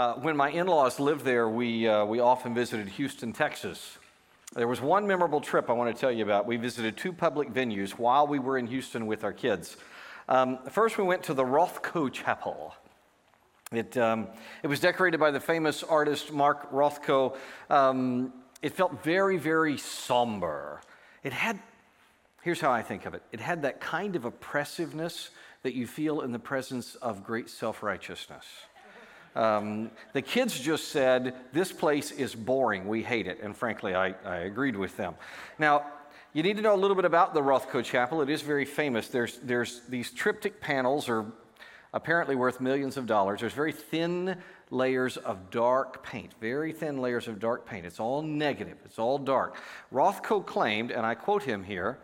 Uh, when my in laws lived there, we, uh, we often visited Houston, Texas. There was one memorable trip I want to tell you about. We visited two public venues while we were in Houston with our kids. Um, first, we went to the Rothko Chapel. It, um, it was decorated by the famous artist Mark Rothko. Um, it felt very, very somber. It had, here's how I think of it it had that kind of oppressiveness that you feel in the presence of great self righteousness. Um, the kids just said, This place is boring. We hate it. And frankly, I, I agreed with them. Now, you need to know a little bit about the Rothko Chapel. It is very famous. There's, there's these triptych panels are apparently worth millions of dollars. There's very thin layers of dark paint, very thin layers of dark paint. It's all negative, it's all dark. Rothko claimed, and I quote him here,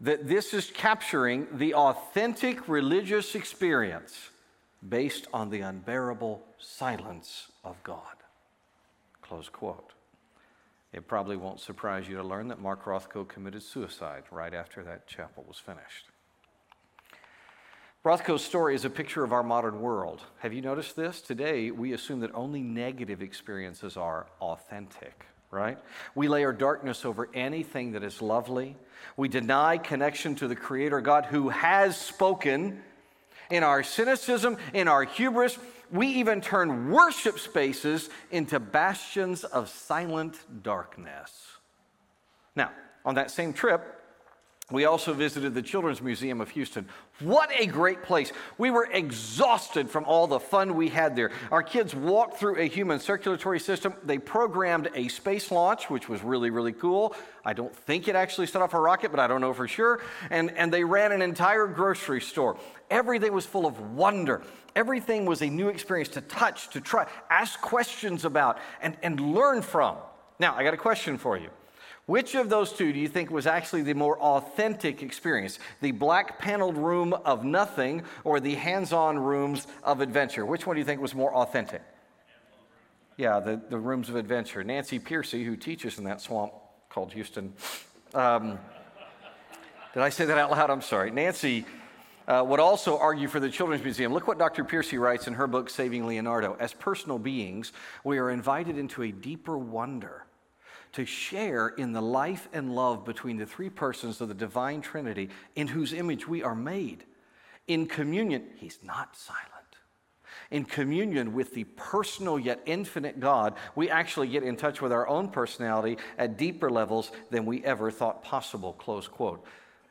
that this is capturing the authentic religious experience based on the unbearable silence of God. Close quote. It probably won't surprise you to learn that Mark Rothko committed suicide right after that chapel was finished. Rothko's story is a picture of our modern world. Have you noticed this? Today, we assume that only negative experiences are authentic, right? We layer darkness over anything that is lovely. We deny connection to the Creator God who has spoken. In our cynicism, in our hubris, we even turn worship spaces into bastions of silent darkness. Now, on that same trip, we also visited the Children's Museum of Houston. What a great place. We were exhausted from all the fun we had there. Our kids walked through a human circulatory system. They programmed a space launch, which was really, really cool. I don't think it actually set off a rocket, but I don't know for sure. And, and they ran an entire grocery store. Everything was full of wonder. Everything was a new experience to touch, to try, ask questions about, and, and learn from. Now, I got a question for you. Which of those two do you think was actually the more authentic experience? The black paneled room of nothing or the hands on rooms of adventure? Which one do you think was more authentic? Yeah, the, the rooms of adventure. Nancy Pearcey, who teaches in that swamp called Houston. Um, did I say that out loud? I'm sorry. Nancy uh, would also argue for the Children's Museum. Look what Dr. Piercy writes in her book, Saving Leonardo. As personal beings, we are invited into a deeper wonder to share in the life and love between the three persons of the divine Trinity in whose image we are made. In communion, He's not silent. In communion with the personal yet infinite God, we actually get in touch with our own personality at deeper levels than we ever thought possible. Close quote.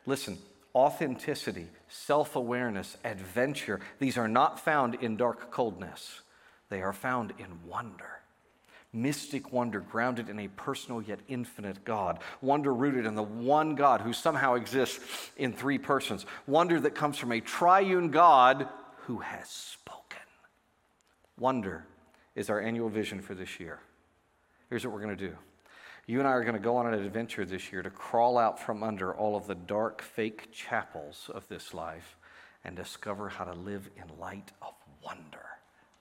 Listen, authenticity, self awareness, adventure, these are not found in dark coldness, they are found in wonder mystic wonder grounded in a personal yet infinite God. Wonder rooted in the one God who somehow exists in three persons. Wonder that comes from a triune God who has spoken. Wonder is our annual vision for this year. Here's what we're going to do. You and I are going to go on an adventure this year to crawl out from under all of the dark, fake chapels of this life and discover how to live in light of wonder.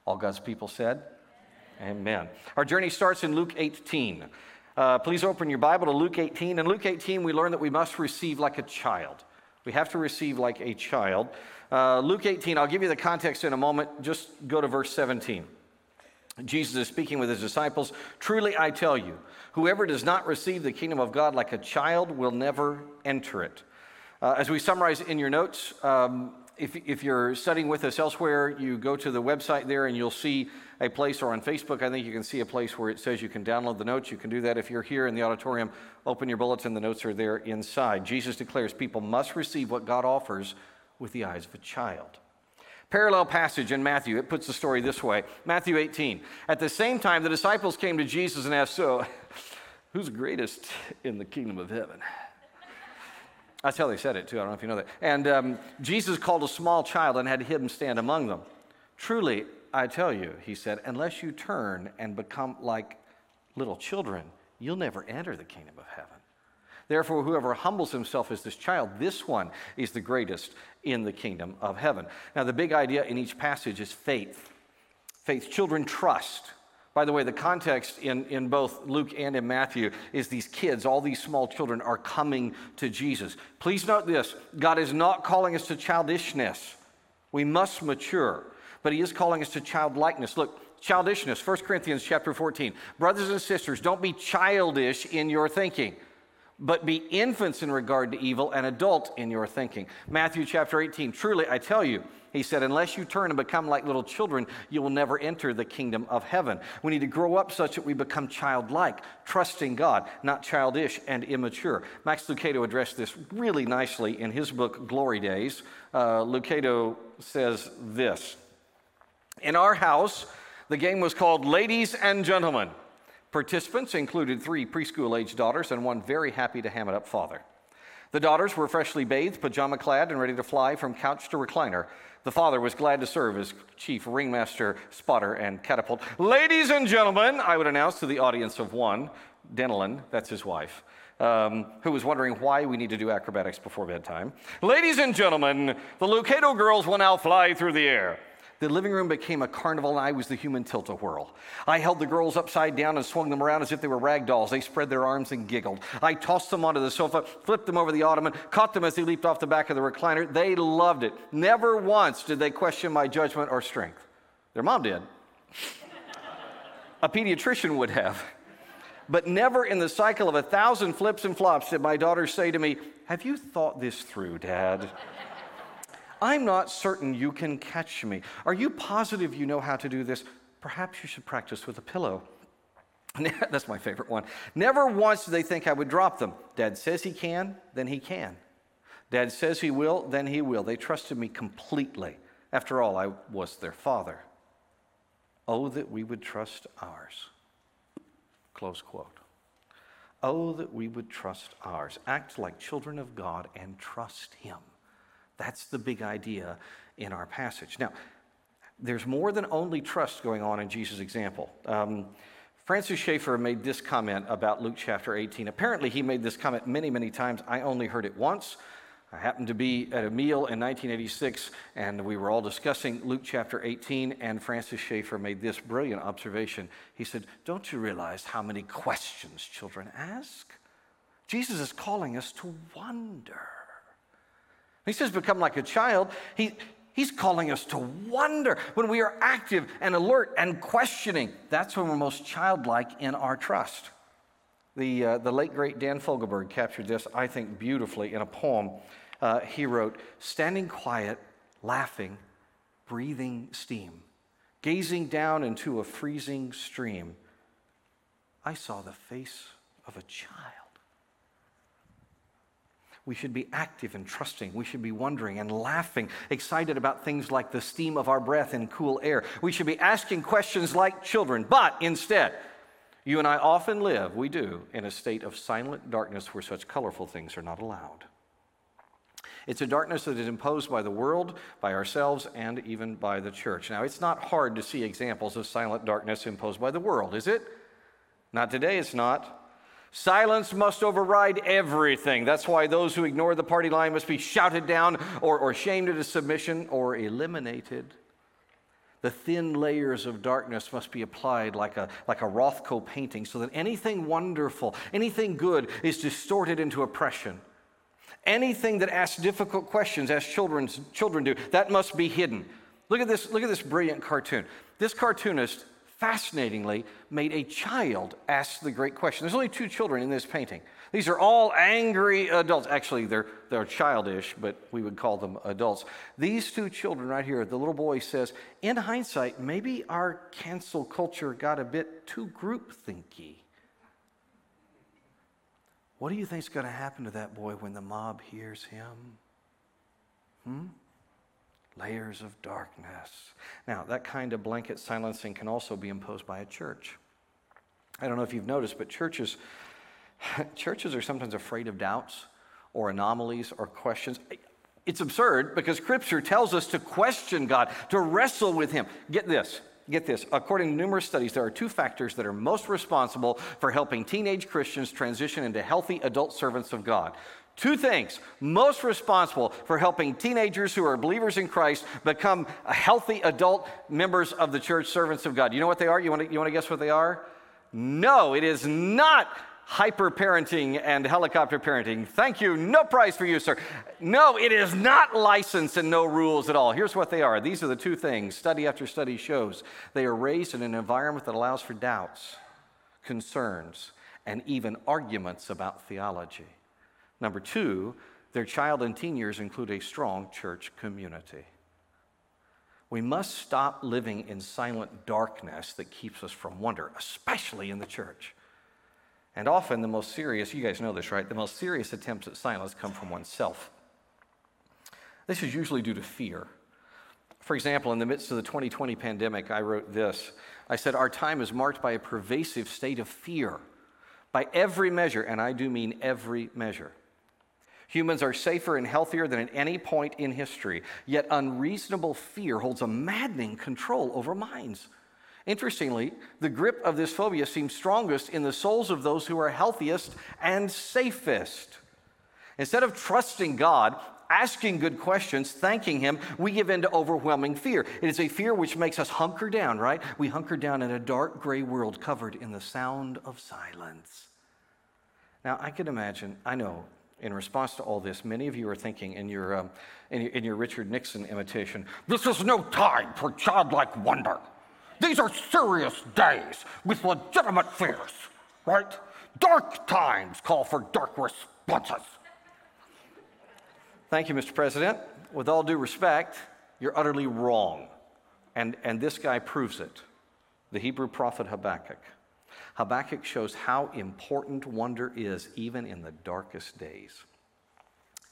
All God's people said, Amen. Our journey starts in Luke 18. Uh, please open your Bible to Luke 18. In Luke 18, we learn that we must receive like a child. We have to receive like a child. Uh, Luke 18, I'll give you the context in a moment. Just go to verse 17. Jesus is speaking with his disciples. Truly, I tell you, whoever does not receive the kingdom of God like a child will never enter it. Uh, as we summarize in your notes, um, if, if you're studying with us elsewhere, you go to the website there and you'll see a place, or on Facebook, I think you can see a place where it says you can download the notes. You can do that if you're here in the auditorium. Open your bulletin, the notes are there inside. Jesus declares people must receive what God offers with the eyes of a child. Parallel passage in Matthew, it puts the story this way Matthew 18. At the same time, the disciples came to Jesus and asked, So, who's greatest in the kingdom of heaven? That's how they said it, too. I don't know if you know that. And um, Jesus called a small child and had him stand among them. Truly, I tell you, he said, unless you turn and become like little children, you'll never enter the kingdom of heaven. Therefore, whoever humbles himself as this child, this one is the greatest in the kingdom of heaven. Now, the big idea in each passage is faith. Faith, children trust. By the way, the context in, in both Luke and in Matthew is these kids, all these small children, are coming to Jesus. Please note this God is not calling us to childishness. We must mature. but he is calling us to childlikeness. Look, childishness, 1 Corinthians chapter 14. Brothers and sisters, don't be childish in your thinking but be infants in regard to evil and adult in your thinking. Matthew chapter 18, truly I tell you, he said, unless you turn and become like little children, you will never enter the kingdom of heaven. We need to grow up such that we become childlike, trusting God, not childish and immature. Max Lucado addressed this really nicely in his book, Glory Days. Uh, Lucado says this In our house, the game was called Ladies and Gentlemen. Participants included three preschool age daughters and one very happy to ham it up father. The daughters were freshly bathed, pajama clad, and ready to fly from couch to recliner. The father was glad to serve as chief ringmaster, spotter, and catapult. Ladies and gentlemen, I would announce to the audience of one, Denalyn, that's his wife, um, who was wondering why we need to do acrobatics before bedtime. Ladies and gentlemen, the Lucado girls will now fly through the air. The living room became a carnival, and I was the human tilt a whirl. I held the girls upside down and swung them around as if they were rag dolls. They spread their arms and giggled. I tossed them onto the sofa, flipped them over the ottoman, caught them as they leaped off the back of the recliner. They loved it. Never once did they question my judgment or strength. Their mom did. a pediatrician would have. But never in the cycle of a thousand flips and flops did my daughter say to me, Have you thought this through, Dad? I'm not certain you can catch me. Are you positive you know how to do this? Perhaps you should practice with a pillow. That's my favorite one. Never once did they think I would drop them. Dad says he can, then he can. Dad says he will, then he will. They trusted me completely. After all, I was their father. Oh, that we would trust ours. Close quote. Oh, that we would trust ours. Act like children of God and trust Him. That's the big idea in our passage. Now, there's more than only trust going on in Jesus' example. Um, Francis Schaeffer made this comment about Luke chapter 18. Apparently, he made this comment many, many times. I only heard it once. I happened to be at a meal in 1986, and we were all discussing Luke chapter 18, and Francis Schaeffer made this brilliant observation. He said, Don't you realize how many questions children ask? Jesus is calling us to wonder. He says, become like a child. He, he's calling us to wonder. When we are active and alert and questioning, that's when we're most childlike in our trust. The, uh, the late, great Dan Fogelberg captured this, I think, beautifully in a poem. Uh, he wrote, Standing quiet, laughing, breathing steam, gazing down into a freezing stream, I saw the face of a child. We should be active and trusting. We should be wondering and laughing, excited about things like the steam of our breath in cool air. We should be asking questions like children. But instead, you and I often live, we do, in a state of silent darkness where such colorful things are not allowed. It's a darkness that is imposed by the world, by ourselves, and even by the church. Now, it's not hard to see examples of silent darkness imposed by the world, is it? Not today, it's not. Silence must override everything. That's why those who ignore the party line must be shouted down or, or shamed into submission or eliminated. The thin layers of darkness must be applied like a, like a Rothko painting so that anything wonderful, anything good is distorted into oppression. Anything that asks difficult questions, as children's, children do, that must be hidden. Look at this, look at this brilliant cartoon. This cartoonist fascinatingly made a child ask the great question. There's only two children in this painting. These are all angry adults. Actually, they're, they're childish, but we would call them adults. These two children right here, the little boy says, in hindsight, maybe our cancel culture got a bit too groupthinky. What do you think is going to happen to that boy when the mob hears him? Hmm? Layers of darkness. Now, that kind of blanket silencing can also be imposed by a church. I don't know if you've noticed, but churches, churches are sometimes afraid of doubts or anomalies or questions. It's absurd because Scripture tells us to question God, to wrestle with Him. Get this. Get this. According to numerous studies, there are two factors that are most responsible for helping teenage Christians transition into healthy adult servants of God Two things most responsible for helping teenagers who are believers in Christ become healthy adult members of the church, servants of God. You know what they are? You want to, you guess what they are? No, it is not hyper parenting and helicopter parenting. Thank you. No prize for you, sir. No, it is not license and no rules at all. Here's what they are these are the two things study after study shows. They are raised in an environment that allows for doubts, concerns, and even arguments about theology. Number two, their child and teen years include a strong church community. We must stop living in silent darkness that keeps us from wonder, especially in the church. And often the most serious, you guys know this, right? The most serious attempts at silence come from oneself. This is usually due to fear. For example, in the midst of the 2020 pandemic, I wrote this. I said, Our time is marked by a pervasive state of fear by every measure, and I do mean every measure. Humans are safer and healthier than at any point in history, yet unreasonable fear holds a maddening control over minds. Interestingly, the grip of this phobia seems strongest in the souls of those who are healthiest and safest. Instead of trusting God, asking good questions, thanking Him, we give in to overwhelming fear. It is a fear which makes us hunker down, right? We hunker down in a dark gray world covered in the sound of silence. Now, I can imagine, I know, in response to all this, many of you are thinking in your, um, in your, in your Richard Nixon imitation, this is no time for childlike wonder. These are serious days with legitimate fears, right? Dark times call for dark responses. Thank you, Mr. President. With all due respect, you're utterly wrong. And, and this guy proves it the Hebrew prophet Habakkuk. Habakkuk shows how important wonder is even in the darkest days.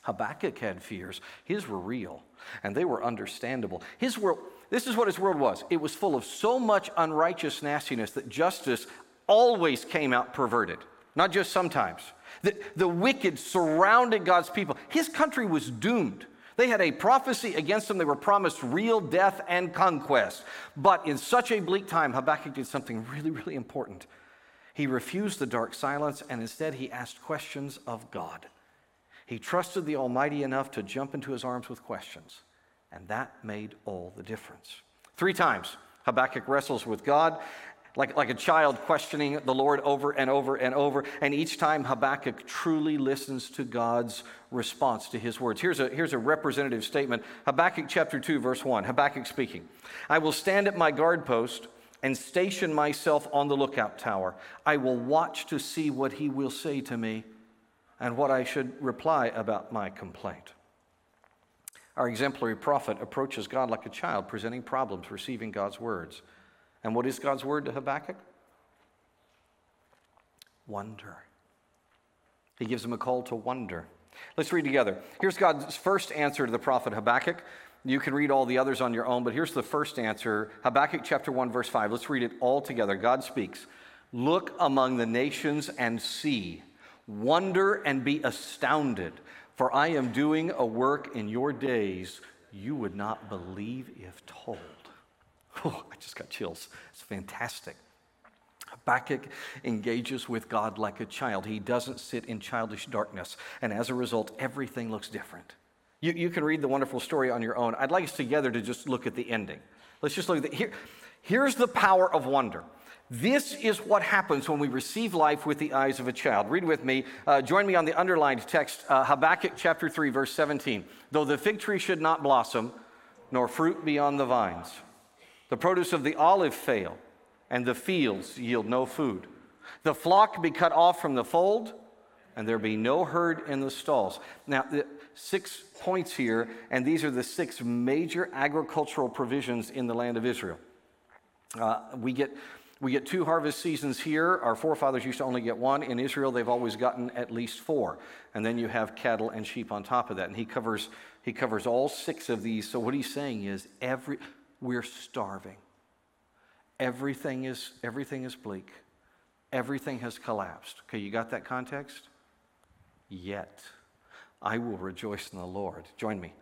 Habakkuk had fears. His were real and they were understandable. His world, this is what his world was it was full of so much unrighteous nastiness that justice always came out perverted, not just sometimes. The, the wicked surrounded God's people. His country was doomed. They had a prophecy against them. They were promised real death and conquest. But in such a bleak time, Habakkuk did something really, really important. He refused the dark silence and instead he asked questions of God. He trusted the Almighty enough to jump into his arms with questions, and that made all the difference. Three times, Habakkuk wrestles with God like, like a child questioning the Lord over and over and over. And each time Habakkuk truly listens to God's response to his words. Here's a, here's a representative statement Habakkuk chapter 2, verse 1. Habakkuk speaking I will stand at my guard post and station myself on the lookout tower. I will watch to see what he will say to me and what I should reply about my complaint. Our exemplary prophet approaches God like a child, presenting problems, receiving God's words. And what is God's word to Habakkuk? Wonder. He gives him a call to wonder. Let's read together. Here's God's first answer to the prophet Habakkuk. You can read all the others on your own, but here's the first answer Habakkuk chapter 1, verse 5. Let's read it all together. God speaks Look among the nations and see, wonder and be astounded, for I am doing a work in your days you would not believe if told. Oh, I just got chills. It's fantastic. Habakkuk engages with God like a child. He doesn't sit in childish darkness, and as a result, everything looks different. You, you can read the wonderful story on your own. I'd like us together to just look at the ending. Let's just look at the, here. Here's the power of wonder. This is what happens when we receive life with the eyes of a child. Read with me. Uh, join me on the underlined text, uh, Habakkuk chapter 3, verse 17. Though the fig tree should not blossom, nor fruit be on the vines, the produce of the olive fail, and the fields yield no food. The flock be cut off from the fold, and there be no herd in the stalls. Now, six points here, and these are the six major agricultural provisions in the land of Israel. Uh, we get we get two harvest seasons here. Our forefathers used to only get one. In Israel, they've always gotten at least four. And then you have cattle and sheep on top of that. And he covers, he covers all six of these. So what he's saying is every, we're starving. Everything is, everything is bleak. Everything has collapsed. Okay, you got that context? Yet. I will rejoice in the Lord. Join me.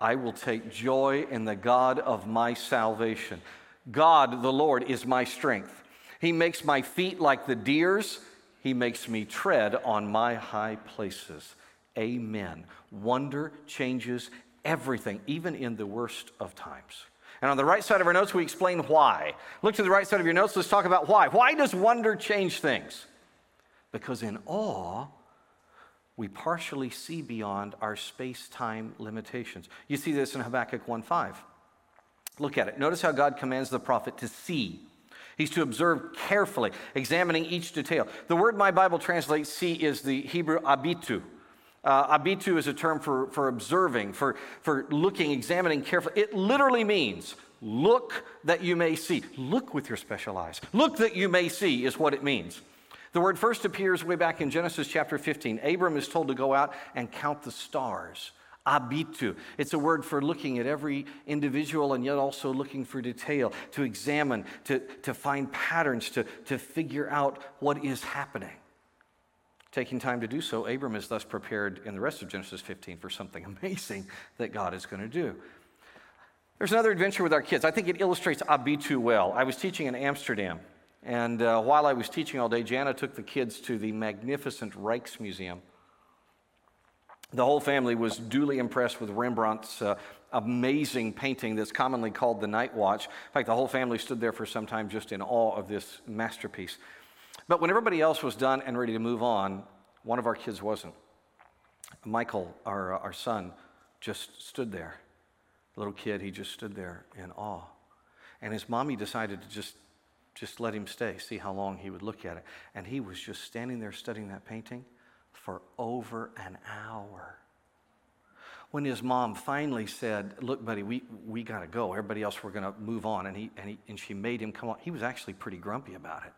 I will take joy in the God of my salvation. God, the Lord, is my strength. He makes my feet like the deer's, He makes me tread on my high places. Amen. Wonder changes everything, even in the worst of times. And on the right side of our notes, we explain why. Look to the right side of your notes, let's talk about why. Why does wonder change things? because in awe, we partially see beyond our space time limitations. You see this in Habakkuk 1:5. Look at it. Notice how God commands the prophet to see. He's to observe carefully, examining each detail. The word my Bible translates see is the Hebrew abitu. Uh, abitu is a term for, for observing, for, for looking, examining carefully. It literally means look that you may see. Look with your special eyes. Look that you may see is what it means. The word first appears way back in Genesis chapter 15. Abram is told to go out and count the stars. Abitu. It's a word for looking at every individual and yet also looking for detail, to examine, to, to find patterns, to, to figure out what is happening. Taking time to do so, Abram is thus prepared in the rest of Genesis 15 for something amazing that God is going to do. There's another adventure with our kids. I think it illustrates Abitu well. I was teaching in Amsterdam, and uh, while I was teaching all day, Jana took the kids to the magnificent Rijksmuseum. The whole family was duly impressed with Rembrandt's uh, amazing painting that's commonly called the Night Watch. In fact, the whole family stood there for some time just in awe of this masterpiece. But when everybody else was done and ready to move on, one of our kids wasn't. Michael, our, uh, our son, just stood there. little kid, he just stood there in awe. And his mommy decided to just, just let him stay, see how long he would look at it. And he was just standing there studying that painting for over an hour. When his mom finally said, Look, buddy, we, we got to go. Everybody else, we're going to move on. And, he, and, he, and she made him come on. He was actually pretty grumpy about it.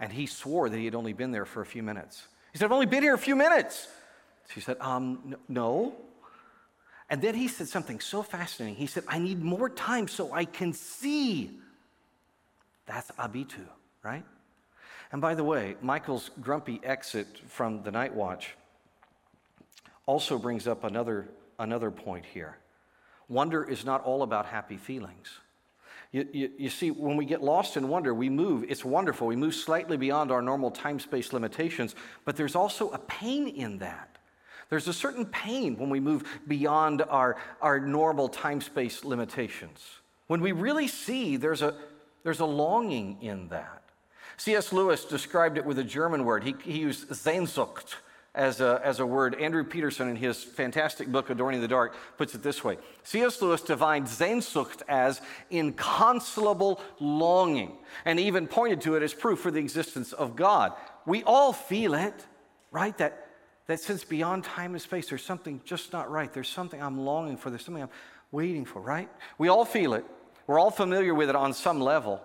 And he swore that he had only been there for a few minutes. He said, I've only been here a few minutes. She said, Um, no. And then he said something so fascinating. He said, I need more time so I can see. That's abitu, right? And by the way, Michael's grumpy exit from the night watch also brings up another, another point here. Wonder is not all about happy feelings. You, you, you, see, when we get lost in wonder, we move. It's wonderful. We move slightly beyond our normal time space limitations, but there's also a pain in that. There's a certain pain when we move beyond our, our normal time space limitations. When we really see, there's a, there's a longing in that. C.S. Lewis described it with a German word. He, he used Sehnsucht as a, as a word. Andrew Peterson, in his fantastic book, Adorning the Dark, puts it this way C.S. Lewis defined Sehnsucht as inconsolable longing, and even pointed to it as proof for the existence of God. We all feel it, right? That, that sense beyond time and space, there's something just not right. There's something I'm longing for, there's something I'm waiting for, right? We all feel it. We're all familiar with it on some level.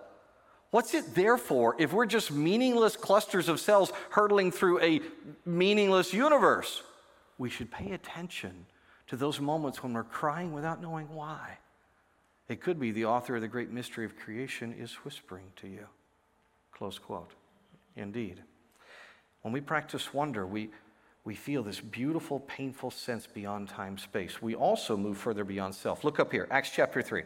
What's it there for if we're just meaningless clusters of cells hurtling through a meaningless universe? We should pay attention to those moments when we're crying without knowing why. It could be the author of the great mystery of creation is whispering to you. Close quote. Indeed. When we practice wonder, we, we feel this beautiful, painful sense beyond time space. We also move further beyond self. Look up here, Acts chapter 3.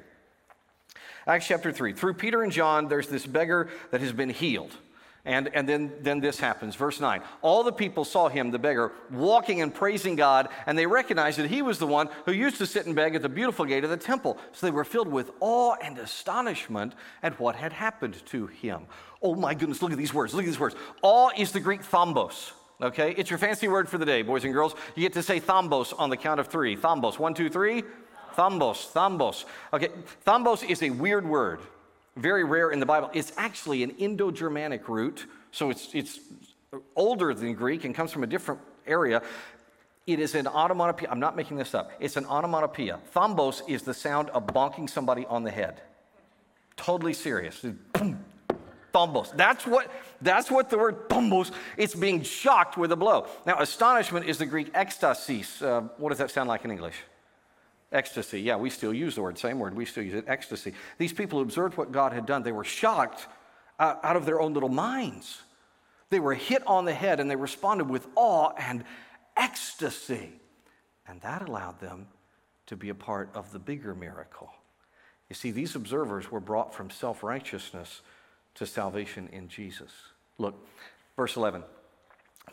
Acts chapter 3. Through Peter and John, there's this beggar that has been healed. And, and then, then this happens. Verse 9. All the people saw him, the beggar, walking and praising God, and they recognized that he was the one who used to sit and beg at the beautiful gate of the temple. So they were filled with awe and astonishment at what had happened to him. Oh my goodness, look at these words. Look at these words. Awe is the Greek thambos. Okay? It's your fancy word for the day, boys and girls. You get to say thambos on the count of three. Thambos. One, two, three. Thambos, thambos. Okay, thambos is a weird word, very rare in the Bible. It's actually an Indo Germanic root, so it's, it's older than Greek and comes from a different area. It is an onomatopoeia. I'm not making this up. It's an onomatopoeia. Thambos is the sound of bonking somebody on the head. Totally serious. Thambos. That's what, that's what the word thambos, it's being shocked with a blow. Now, astonishment is the Greek ekstasis. Uh, what does that sound like in English? Ecstasy. Yeah, we still use the word, same word, we still use it, ecstasy. These people observed what God had done. They were shocked out of their own little minds. They were hit on the head and they responded with awe and ecstasy. And that allowed them to be a part of the bigger miracle. You see, these observers were brought from self righteousness to salvation in Jesus. Look, verse 11.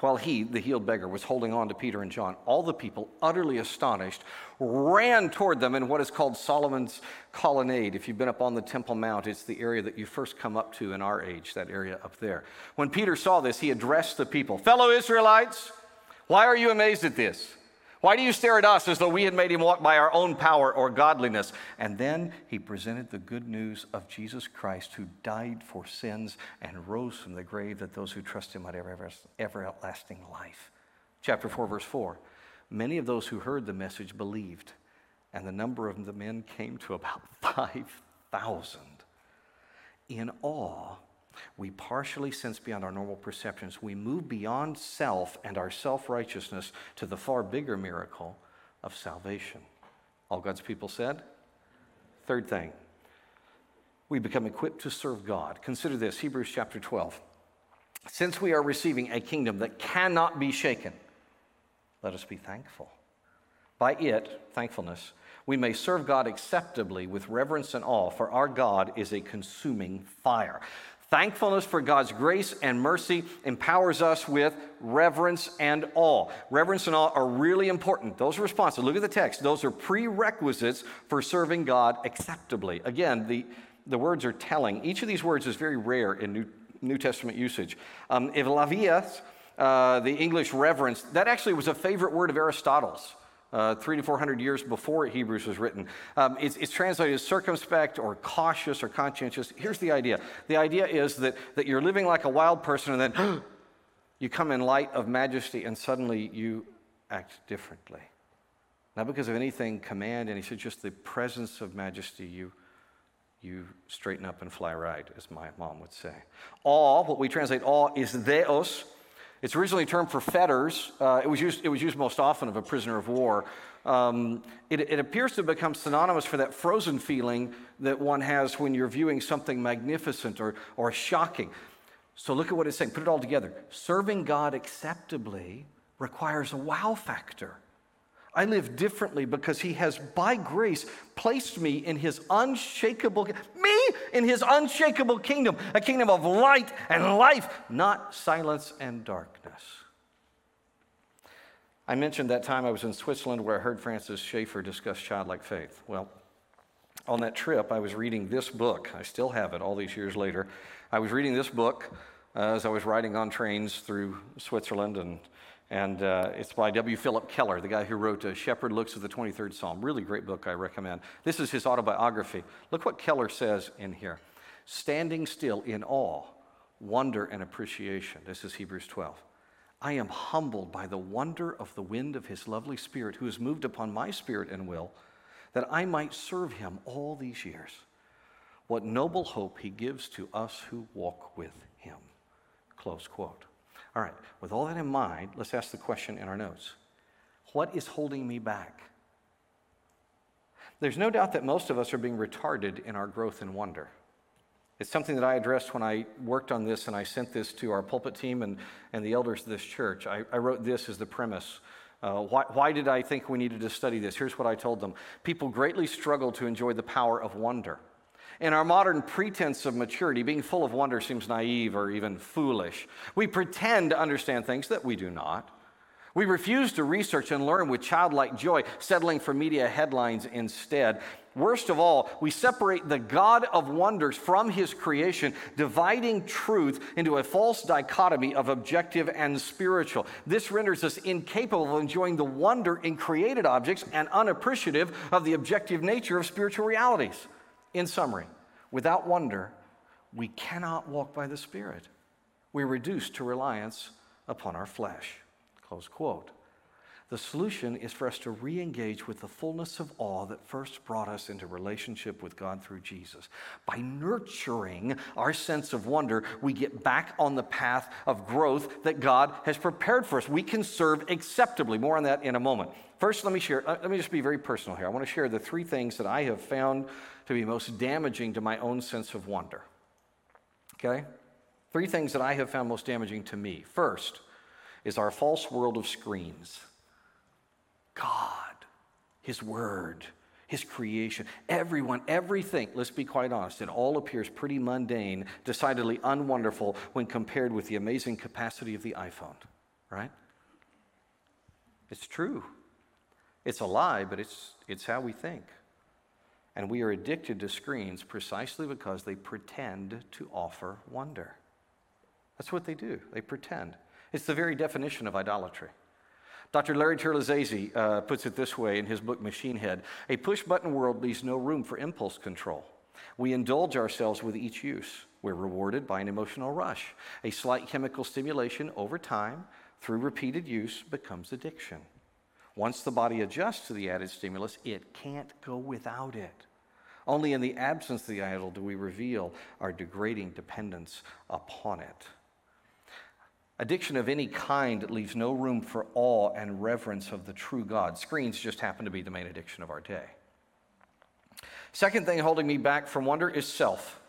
While he, the healed beggar, was holding on to Peter and John, all the people, utterly astonished, ran toward them in what is called Solomon's colonnade. If you've been up on the Temple Mount, it's the area that you first come up to in our age, that area up there. When Peter saw this, he addressed the people Fellow Israelites, why are you amazed at this? Why do you stare at us as though we had made him walk by our own power or godliness? And then he presented the good news of Jesus Christ, who died for sins and rose from the grave that those who trust him might have everlasting life. Chapter 4, verse 4. Many of those who heard the message believed, and the number of the men came to about 5,000. In awe, we partially sense beyond our normal perceptions. We move beyond self and our self righteousness to the far bigger miracle of salvation. All God's people said? Third thing, we become equipped to serve God. Consider this Hebrews chapter 12. Since we are receiving a kingdom that cannot be shaken, let us be thankful. By it, thankfulness, we may serve God acceptably with reverence and awe, for our God is a consuming fire. Thankfulness for God's grace and mercy empowers us with reverence and awe. Reverence and awe are really important. Those are responsive. Look at the text. Those are prerequisites for serving God acceptably. Again, the, the words are telling. Each of these words is very rare in New, New Testament usage. Um, Evlavias, uh, the English reverence, that actually was a favorite word of Aristotle's uh, three to four hundred years before Hebrews was written. Um, it's, it's, translated as circumspect or cautious or conscientious. Here's the idea the idea is that, that you're living like a wild person and then you come in light of majesty and suddenly you act differently. Not because of anything command, and he said just the presence of majesty, you, you straighten up and fly right, as my mom would say. Awe, what we translate awe, is theos it's originally a term for fetters. Uh, it, was used, it was used most often of a prisoner of war. Um, it, it, appears to become synonymous for that frozen feeling that one has when you're viewing something magnificent or, or shocking. So look at what it's saying. Put it all together. Serving God acceptably requires a wow factor. I live differently because He has, by grace, placed me in His unshakable, me in His unshakable kingdom, a kingdom of light and life, not silence and darkness. I mentioned that time I was in Switzerland where I heard Francis Schaeffer discuss childlike faith. Well, on that trip, I was reading this book. I still have it all these years later. I was reading this book uh, as I was riding on trains through Switzerland and and uh, it's by W. Philip Keller, the guy who wrote uh, Shepherd Looks at the 23rd Psalm. Really great book, I recommend. This is his autobiography. Look what Keller says in here Standing still in awe, wonder, and appreciation. This is Hebrews 12. I am humbled by the wonder of the wind of his lovely spirit, who has moved upon my spirit and will, that I might serve him all these years. What noble hope he gives to us who walk with him. Close quote. All right, with all that in mind, let's ask the question in our notes What is holding me back? There's no doubt that most of us are being retarded in our growth and wonder. It's something that I addressed when I worked on this and I sent this to our pulpit team and, and the elders of this church. I, I wrote this as the premise. Uh, why, why did I think we needed to study this? Here's what I told them People greatly struggle to enjoy the power of wonder. In our modern pretense of maturity, being full of wonder seems naive or even foolish. We pretend to understand things that we do not. We refuse to research and learn with childlike joy, settling for media headlines instead. Worst of all, we separate the God of wonders from his creation, dividing truth into a false dichotomy of objective and spiritual. This renders us incapable of enjoying the wonder in created objects and unappreciative of the objective nature of spiritual realities. In summary, without wonder, we cannot walk by the Spirit. We're reduced to reliance upon our flesh. Close quote. The solution is for us to re engage with the fullness of awe that first brought us into relationship with God through Jesus. By nurturing our sense of wonder, we get back on the path of growth that God has prepared for us. We can serve acceptably. More on that in a moment. First, let me share, uh, let me just be very personal here. I want to share the three things that I have found to be most damaging to my own sense of wonder. Okay? Three things that I have found most damaging to me. First is our false world of screens. God, His Word, His creation, everyone, everything, let's be quite honest, it all appears pretty mundane, decidedly unwonderful when compared with the amazing capacity of the iPhone. right? It's true. It's a lie, but it's, it's how we think. And we are addicted to screens precisely because they pretend to offer wonder. That's what they do, they pretend. It's the very definition of idolatry. Dr. Larry Terlizese uh, puts it this way in his book Machine Head A push button world leaves no room for impulse control. We indulge ourselves with each use. We're rewarded by an emotional rush. A slight chemical stimulation over time, through repeated use, becomes addiction. Once the body adjusts to the added stimulus, it can't go without it. Only in the absence of the idol do we reveal our degrading dependence upon it. Addiction of any kind leaves no room for awe and reverence of the true God. Screens just happen to be the main addiction of our day. Second thing holding me back from wonder is self.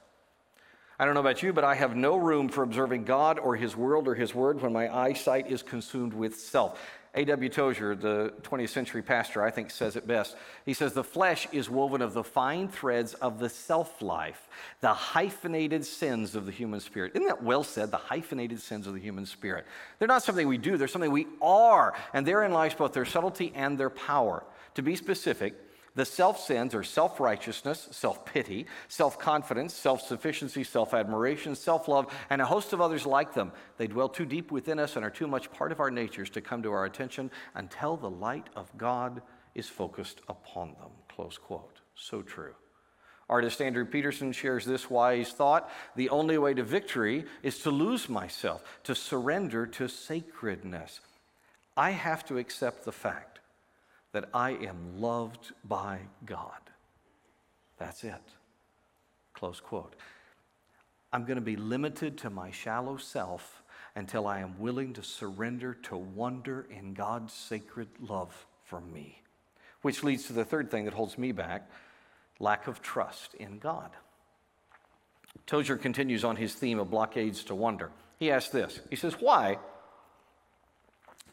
I don't know about you, but I have no room for observing God or His world or His word when my eyesight is consumed with self. A.W. Tozer, the 20th century pastor, I think says it best. He says, The flesh is woven of the fine threads of the self life, the hyphenated sins of the human spirit. Isn't that well said? The hyphenated sins of the human spirit. They're not something we do, they're something we are. And therein lies both their subtlety and their power. To be specific, the self sins are self righteousness, self pity, self confidence, self sufficiency, self admiration, self love, and a host of others like them. They dwell too deep within us and are too much part of our natures to come to our attention until the light of God is focused upon them. Close quote. So true. Artist Andrew Peterson shares this wise thought The only way to victory is to lose myself, to surrender to sacredness. I have to accept the fact that I am loved by God. That's it. Close quote. I'm going to be limited to my shallow self until I am willing to surrender to wonder in God's sacred love for me. Which leads to the third thing that holds me back lack of trust in God. Tozer continues on his theme of blockades to wonder. He asks this He says, Why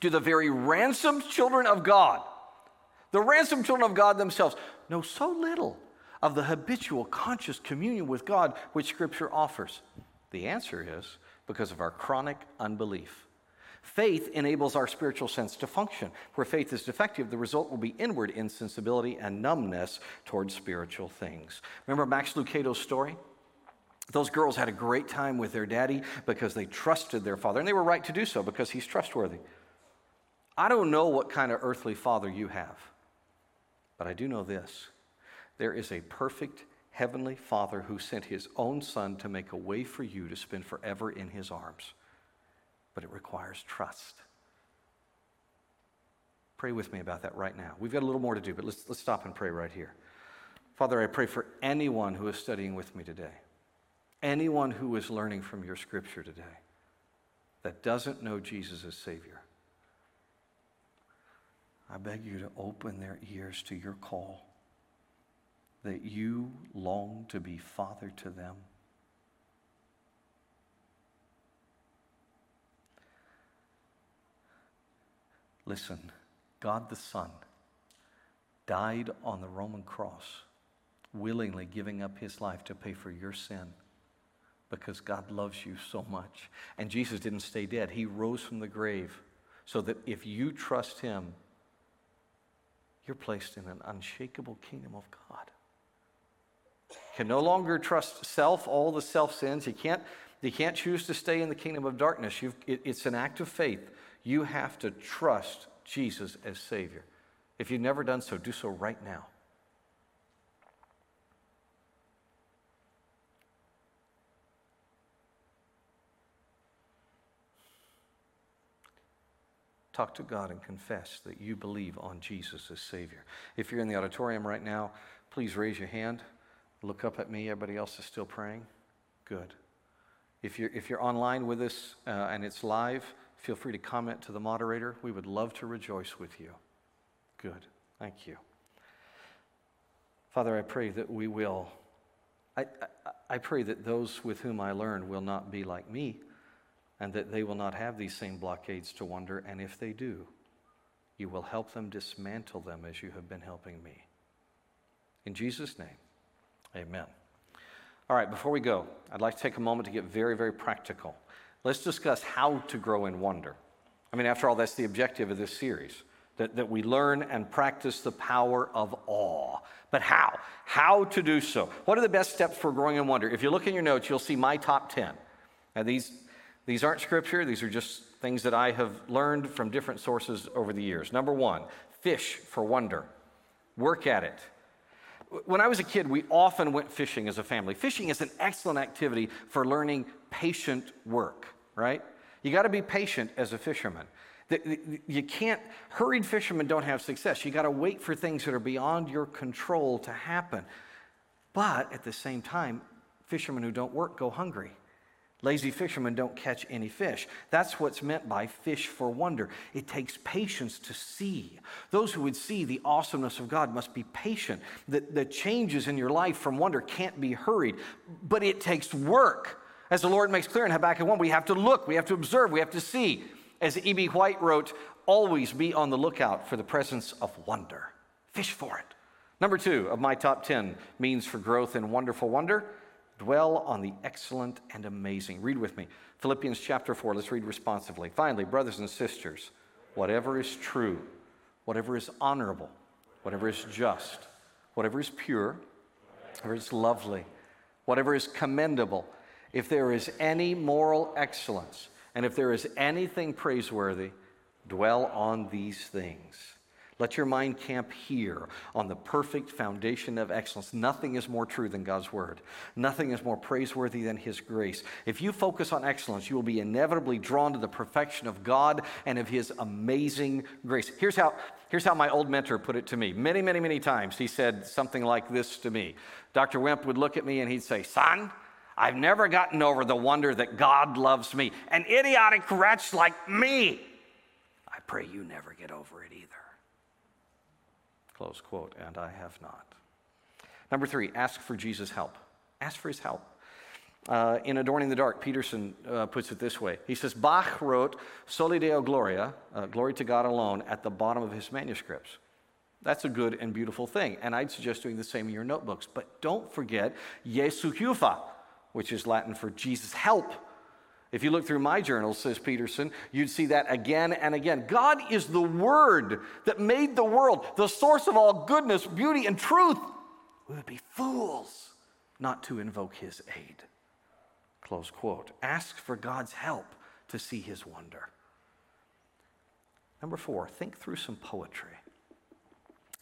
do the very ransomed children of God the ransomed children of God themselves know so little of the habitual conscious communion with God which Scripture offers? The answer is because of our chronic unbelief. Faith enables our spiritual sense to function. Where faith is defective, the result will be inward insensibility and numbness towards spiritual things. Remember Max Lucado's story? Those girls had a great time with their daddy because they trusted their father, and they were right to do so because he's trustworthy. I don't know what kind of earthly father you have. But I do know this there is a perfect heavenly Father who sent his own Son to make a way for you to spend forever in his arms. But it requires trust. Pray with me about that right now. We've got a little more to do, but let's, let's stop and pray right here. Father, I pray for anyone who is studying with me today, anyone who is learning from your scripture today that doesn't know Jesus as Savior. I beg you to open their ears to your call, that you long to be Father to them. Listen, God the Son died on the Roman cross, willingly giving up his life to pay for your sin because God loves you so much. And Jesus didn't stay dead, he rose from the grave so that if you trust him, you're placed in an unshakable kingdom of God. You can no longer trust self, all the self sins. You can't, you can't choose to stay in the kingdom of darkness. It, it's an act of faith. You have to trust Jesus as Savior. If you've never done so, do so right now. Talk to God and confess that you believe on Jesus as Savior. If you're in the auditorium right now, please raise your hand. Look up at me. Everybody else is still praying. Good. If you're, if you're online with us uh, and it's live, feel free to comment to the moderator. We would love to rejoice with you. Good. Thank you. Father, I pray that we will. I, I, I pray that those with whom I learn will not be like me and that they will not have these same blockades to wonder, and if they do, you will help them dismantle them as you have been helping me. In Jesus' name, amen. All right, before we go, I'd like to take a moment to get very, very practical. Let's discuss how to grow in wonder. I mean, after all, that's the objective of this series that, that we learn and practice the power of awe. But how? How to do so? What are the best steps for growing in wonder? If you look in your notes, you'll see my top 10. Now, these, these aren't scripture, these are just things that I have learned from different sources over the years. Number one, fish for wonder. Work at it. When I was a kid, we often went fishing as a family. Fishing is an excellent activity for learning patient work, right? You got to be patient as a fisherman. You can't, hurried fishermen don't have success. You got to wait for things that are beyond your control to happen. But at the same time, fishermen who don't work go hungry. Lazy fishermen don't catch any fish. That's what's meant by fish for wonder. It takes patience to see. Those who would see the awesomeness of God must be patient. The, the changes in your life from wonder can't be hurried, but it takes work. As the Lord makes clear in Habakkuk 1, we have to look, we have to observe, we have to see. As E.B. White wrote, always be on the lookout for the presence of wonder. Fish for it. Number two of my top 10 means for growth in wonderful wonder dwell on the excellent and amazing. Read with me Philippians chapter 4. Let's read responsively. Finally, brothers and sisters, whatever is true, whatever is honorable, whatever is just, whatever is pure, whatever is lovely, whatever is commendable, if there is any moral excellence, and if there is anything praiseworthy, dwell on these things. Let your mind camp here on the perfect foundation of excellence. Nothing is more true than God's word. Nothing is more praiseworthy than his grace. If you focus on excellence, you will be inevitably drawn to the perfection of God and of his amazing grace. Here's how, here's how my old mentor put it to me. Many, many, many times he said something like this to me. Dr. Wimp would look at me and he'd say, Son, I've never gotten over the wonder that God loves me, an idiotic wretch like me. I pray you never get over it either. Close quote, and I have not. Number three, ask for Jesus' help. Ask for his help. Uh, in Adorning the Dark, Peterson uh, puts it this way. He says, Bach wrote Soli Deo Gloria, uh, glory to God alone, at the bottom of his manuscripts. That's a good and beautiful thing. And I'd suggest doing the same in your notebooks. But don't forget Jesu Juva, which is Latin for Jesus help. If you look through my journal, says Peterson, you'd see that again and again. God is the Word that made the world, the source of all goodness, beauty, and truth. We would be fools not to invoke His aid. Close quote. Ask for God's help to see His wonder. Number four, think through some poetry.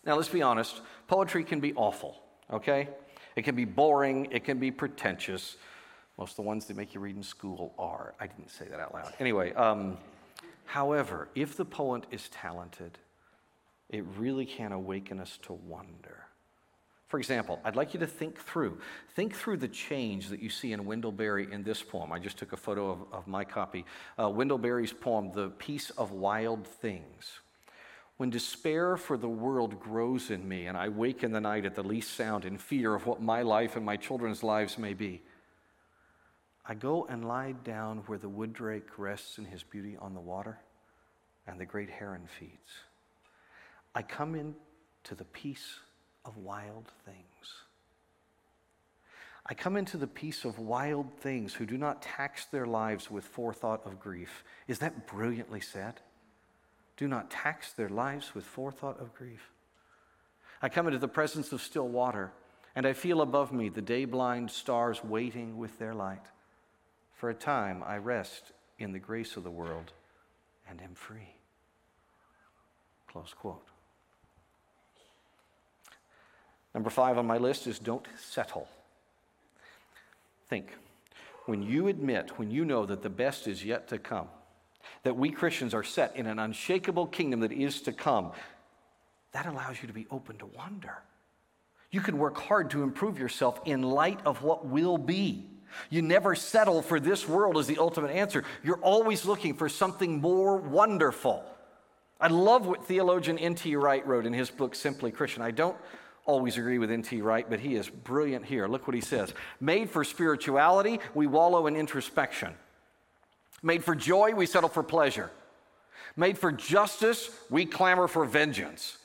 Now, let's be honest, poetry can be awful, okay? It can be boring, it can be pretentious. Most of the ones that make you read in school are. I didn't say that out loud. Anyway, um, however, if the poet is talented, it really can awaken us to wonder. For example, I'd like you to think through. Think through the change that you see in Wendell Berry in this poem. I just took a photo of, of my copy. Uh, Wendell Berry's poem, The Peace of Wild Things. When despair for the world grows in me, and I wake in the night at the least sound in fear of what my life and my children's lives may be, I go and lie down where the wood drake rests in his beauty on the water and the great heron feeds. I come into the peace of wild things. I come into the peace of wild things who do not tax their lives with forethought of grief. Is that brilliantly said? Do not tax their lives with forethought of grief. I come into the presence of still water, and I feel above me the day blind stars waiting with their light. For a time I rest in the grace of the world and am free. Close quote. Number five on my list is don't settle. Think. When you admit, when you know that the best is yet to come, that we Christians are set in an unshakable kingdom that is to come, that allows you to be open to wonder. You can work hard to improve yourself in light of what will be. You never settle for this world as the ultimate answer. You're always looking for something more wonderful. I love what theologian N.T. Wright wrote in his book, Simply Christian. I don't always agree with N.T. Wright, but he is brilliant here. Look what he says Made for spirituality, we wallow in introspection. Made for joy, we settle for pleasure. Made for justice, we clamor for vengeance.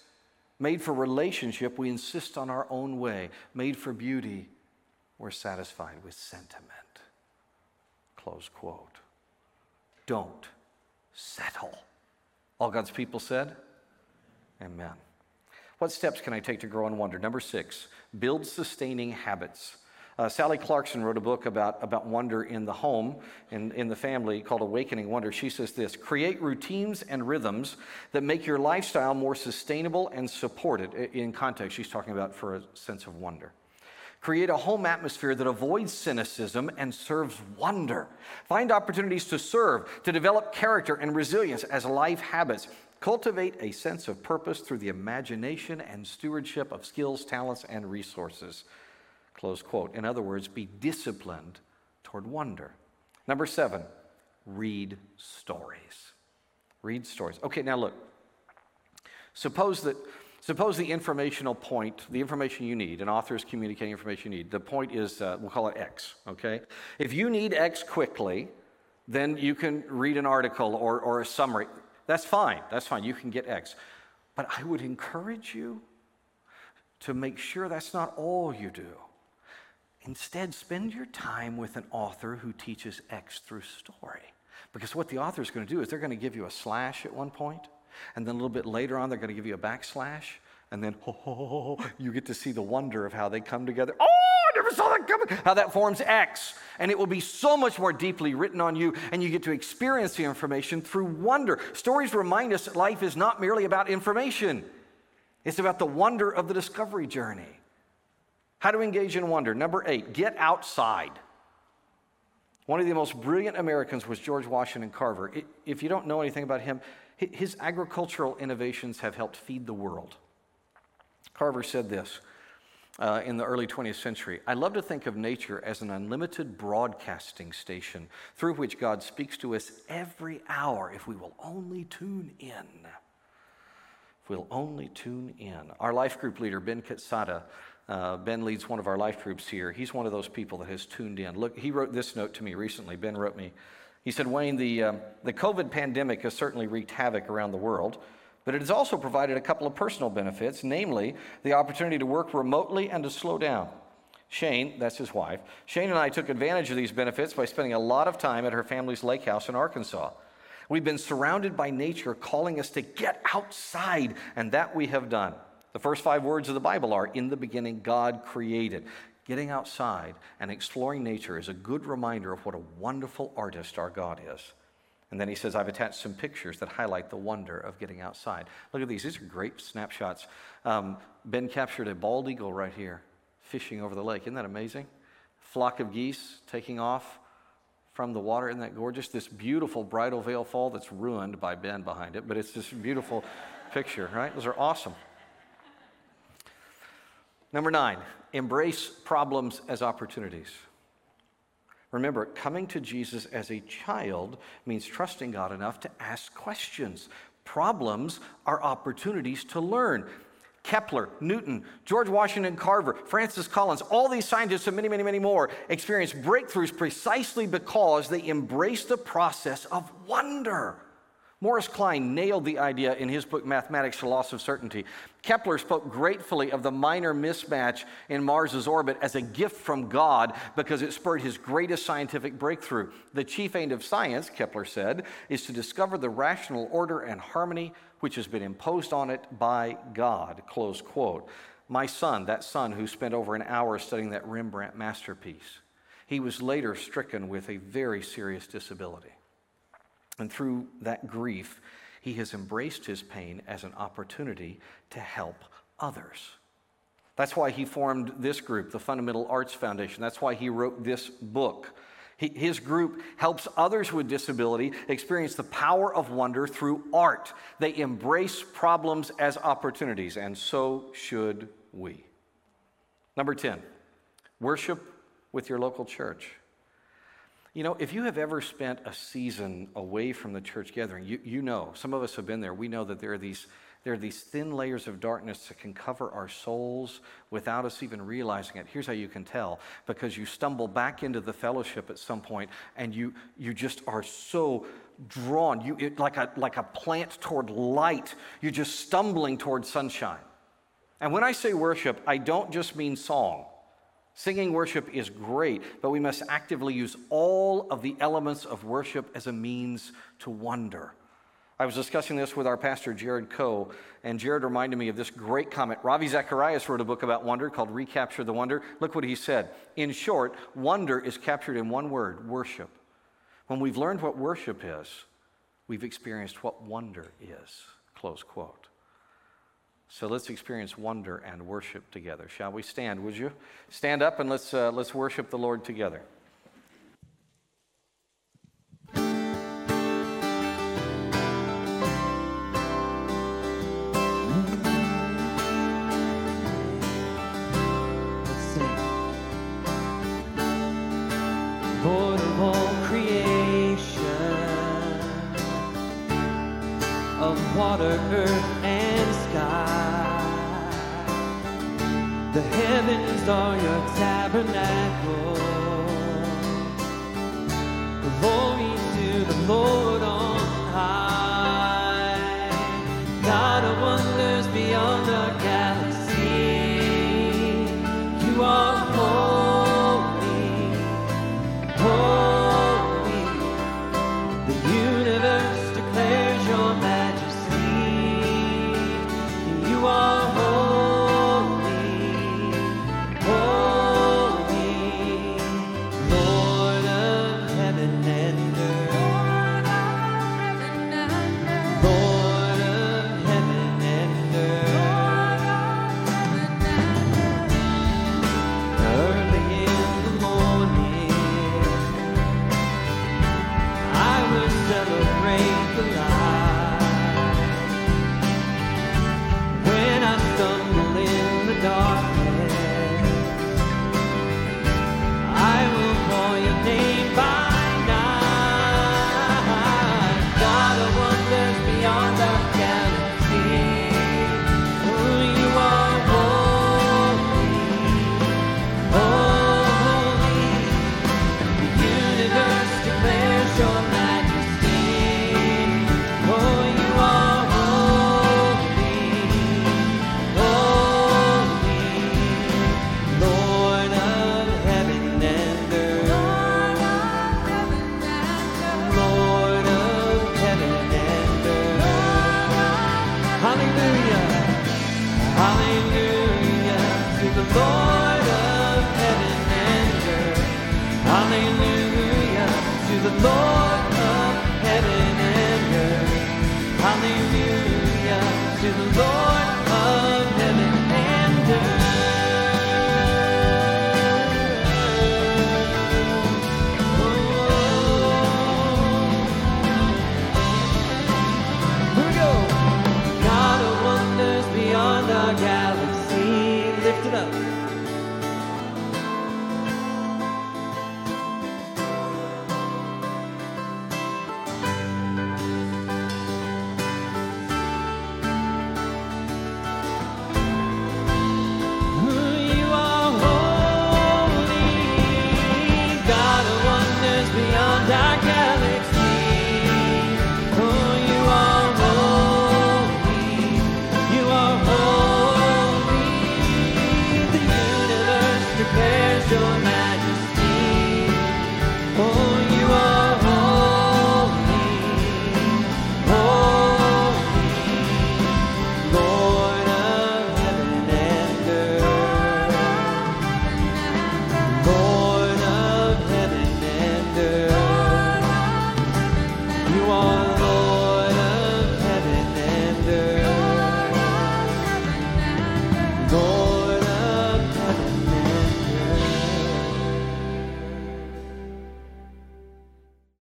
Made for relationship, we insist on our own way. Made for beauty, we're satisfied with sentiment. Close quote. Don't settle. All God's people said, Amen. What steps can I take to grow in wonder? Number six, build sustaining habits. Uh, Sally Clarkson wrote a book about, about wonder in the home, in, in the family, called Awakening Wonder. She says this Create routines and rhythms that make your lifestyle more sustainable and supported. In context, she's talking about for a sense of wonder. Create a home atmosphere that avoids cynicism and serves wonder. Find opportunities to serve, to develop character and resilience as life habits. Cultivate a sense of purpose through the imagination and stewardship of skills, talents, and resources. Close quote. In other words, be disciplined toward wonder. Number seven, read stories. Read stories. Okay, now look. Suppose that suppose the informational point, the information you need, an author is communicating information you need. The point is, uh, we'll call it X, okay? If you need X quickly, then you can read an article or, or a summary. That's fine. That's fine. You can get X. But I would encourage you to make sure that's not all you do. Instead, spend your time with an author who teaches X through story. Because what the author is going to do is they're going to give you a slash at one point, and then a little bit later on, they're going to give you a backslash, and then oh, you get to see the wonder of how they come together. Oh, I never saw that coming. How that forms X. And it will be so much more deeply written on you, and you get to experience the information through wonder. Stories remind us that life is not merely about information, it's about the wonder of the discovery journey. How to engage in wonder. Number eight, get outside. One of the most brilliant Americans was George Washington Carver. If you don't know anything about him, his agricultural innovations have helped feed the world. Carver said this uh, in the early 20th century I love to think of nature as an unlimited broadcasting station through which God speaks to us every hour if we will only tune in. If we'll only tune in. Our life group leader, Ben Katsada, uh, ben leads one of our life groups here. He's one of those people that has tuned in. Look, he wrote this note to me recently. Ben wrote me. He said, Wayne, the, um, the COVID pandemic has certainly wreaked havoc around the world, but it has also provided a couple of personal benefits, namely the opportunity to work remotely and to slow down. Shane, that's his wife, Shane and I took advantage of these benefits by spending a lot of time at her family's lake house in Arkansas. We've been surrounded by nature calling us to get outside, and that we have done. The first five words of the Bible are In the beginning, God created. Getting outside and exploring nature is a good reminder of what a wonderful artist our God is. And then he says, I've attached some pictures that highlight the wonder of getting outside. Look at these. These are great snapshots. Um, ben captured a bald eagle right here fishing over the lake. Isn't that amazing? Flock of geese taking off from the water. Isn't that gorgeous? This beautiful Bridal Veil Fall that's ruined by Ben behind it, but it's this beautiful picture, right? Those are awesome. Number nine, embrace problems as opportunities. Remember, coming to Jesus as a child means trusting God enough to ask questions. Problems are opportunities to learn. Kepler, Newton, George Washington Carver, Francis Collins, all these scientists and many, many, many more experienced breakthroughs precisely because they embraced the process of wonder. Morris Kline nailed the idea in his book Mathematics, the Loss of Certainty. Kepler spoke gratefully of the minor mismatch in Mars's orbit as a gift from God because it spurred his greatest scientific breakthrough. The chief aim of science, Kepler said, is to discover the rational order and harmony which has been imposed on it by God. Close quote. My son, that son who spent over an hour studying that Rembrandt masterpiece, he was later stricken with a very serious disability. And through that grief, he has embraced his pain as an opportunity to help others. That's why he formed this group, the Fundamental Arts Foundation. That's why he wrote this book. He, his group helps others with disability experience the power of wonder through art. They embrace problems as opportunities, and so should we. Number 10, worship with your local church. You know, if you have ever spent a season away from the church gathering, you, you know, some of us have been there, we know that there are these there are these thin layers of darkness that can cover our souls without us even realizing it. Here's how you can tell because you stumble back into the fellowship at some point and you, you just are so drawn, you, it, like, a, like a plant toward light. You're just stumbling toward sunshine. And when I say worship, I don't just mean song. Singing worship is great, but we must actively use all of the elements of worship as a means to wonder. I was discussing this with our pastor, Jared Coe, and Jared reminded me of this great comment. Ravi Zacharias wrote a book about wonder called Recapture the Wonder. Look what he said. In short, wonder is captured in one word worship. When we've learned what worship is, we've experienced what wonder is. Close quote. So let's experience wonder and worship together. Shall we stand, would you? Stand up and let's, uh, let's worship the Lord together. water, earth, are your tabernacle.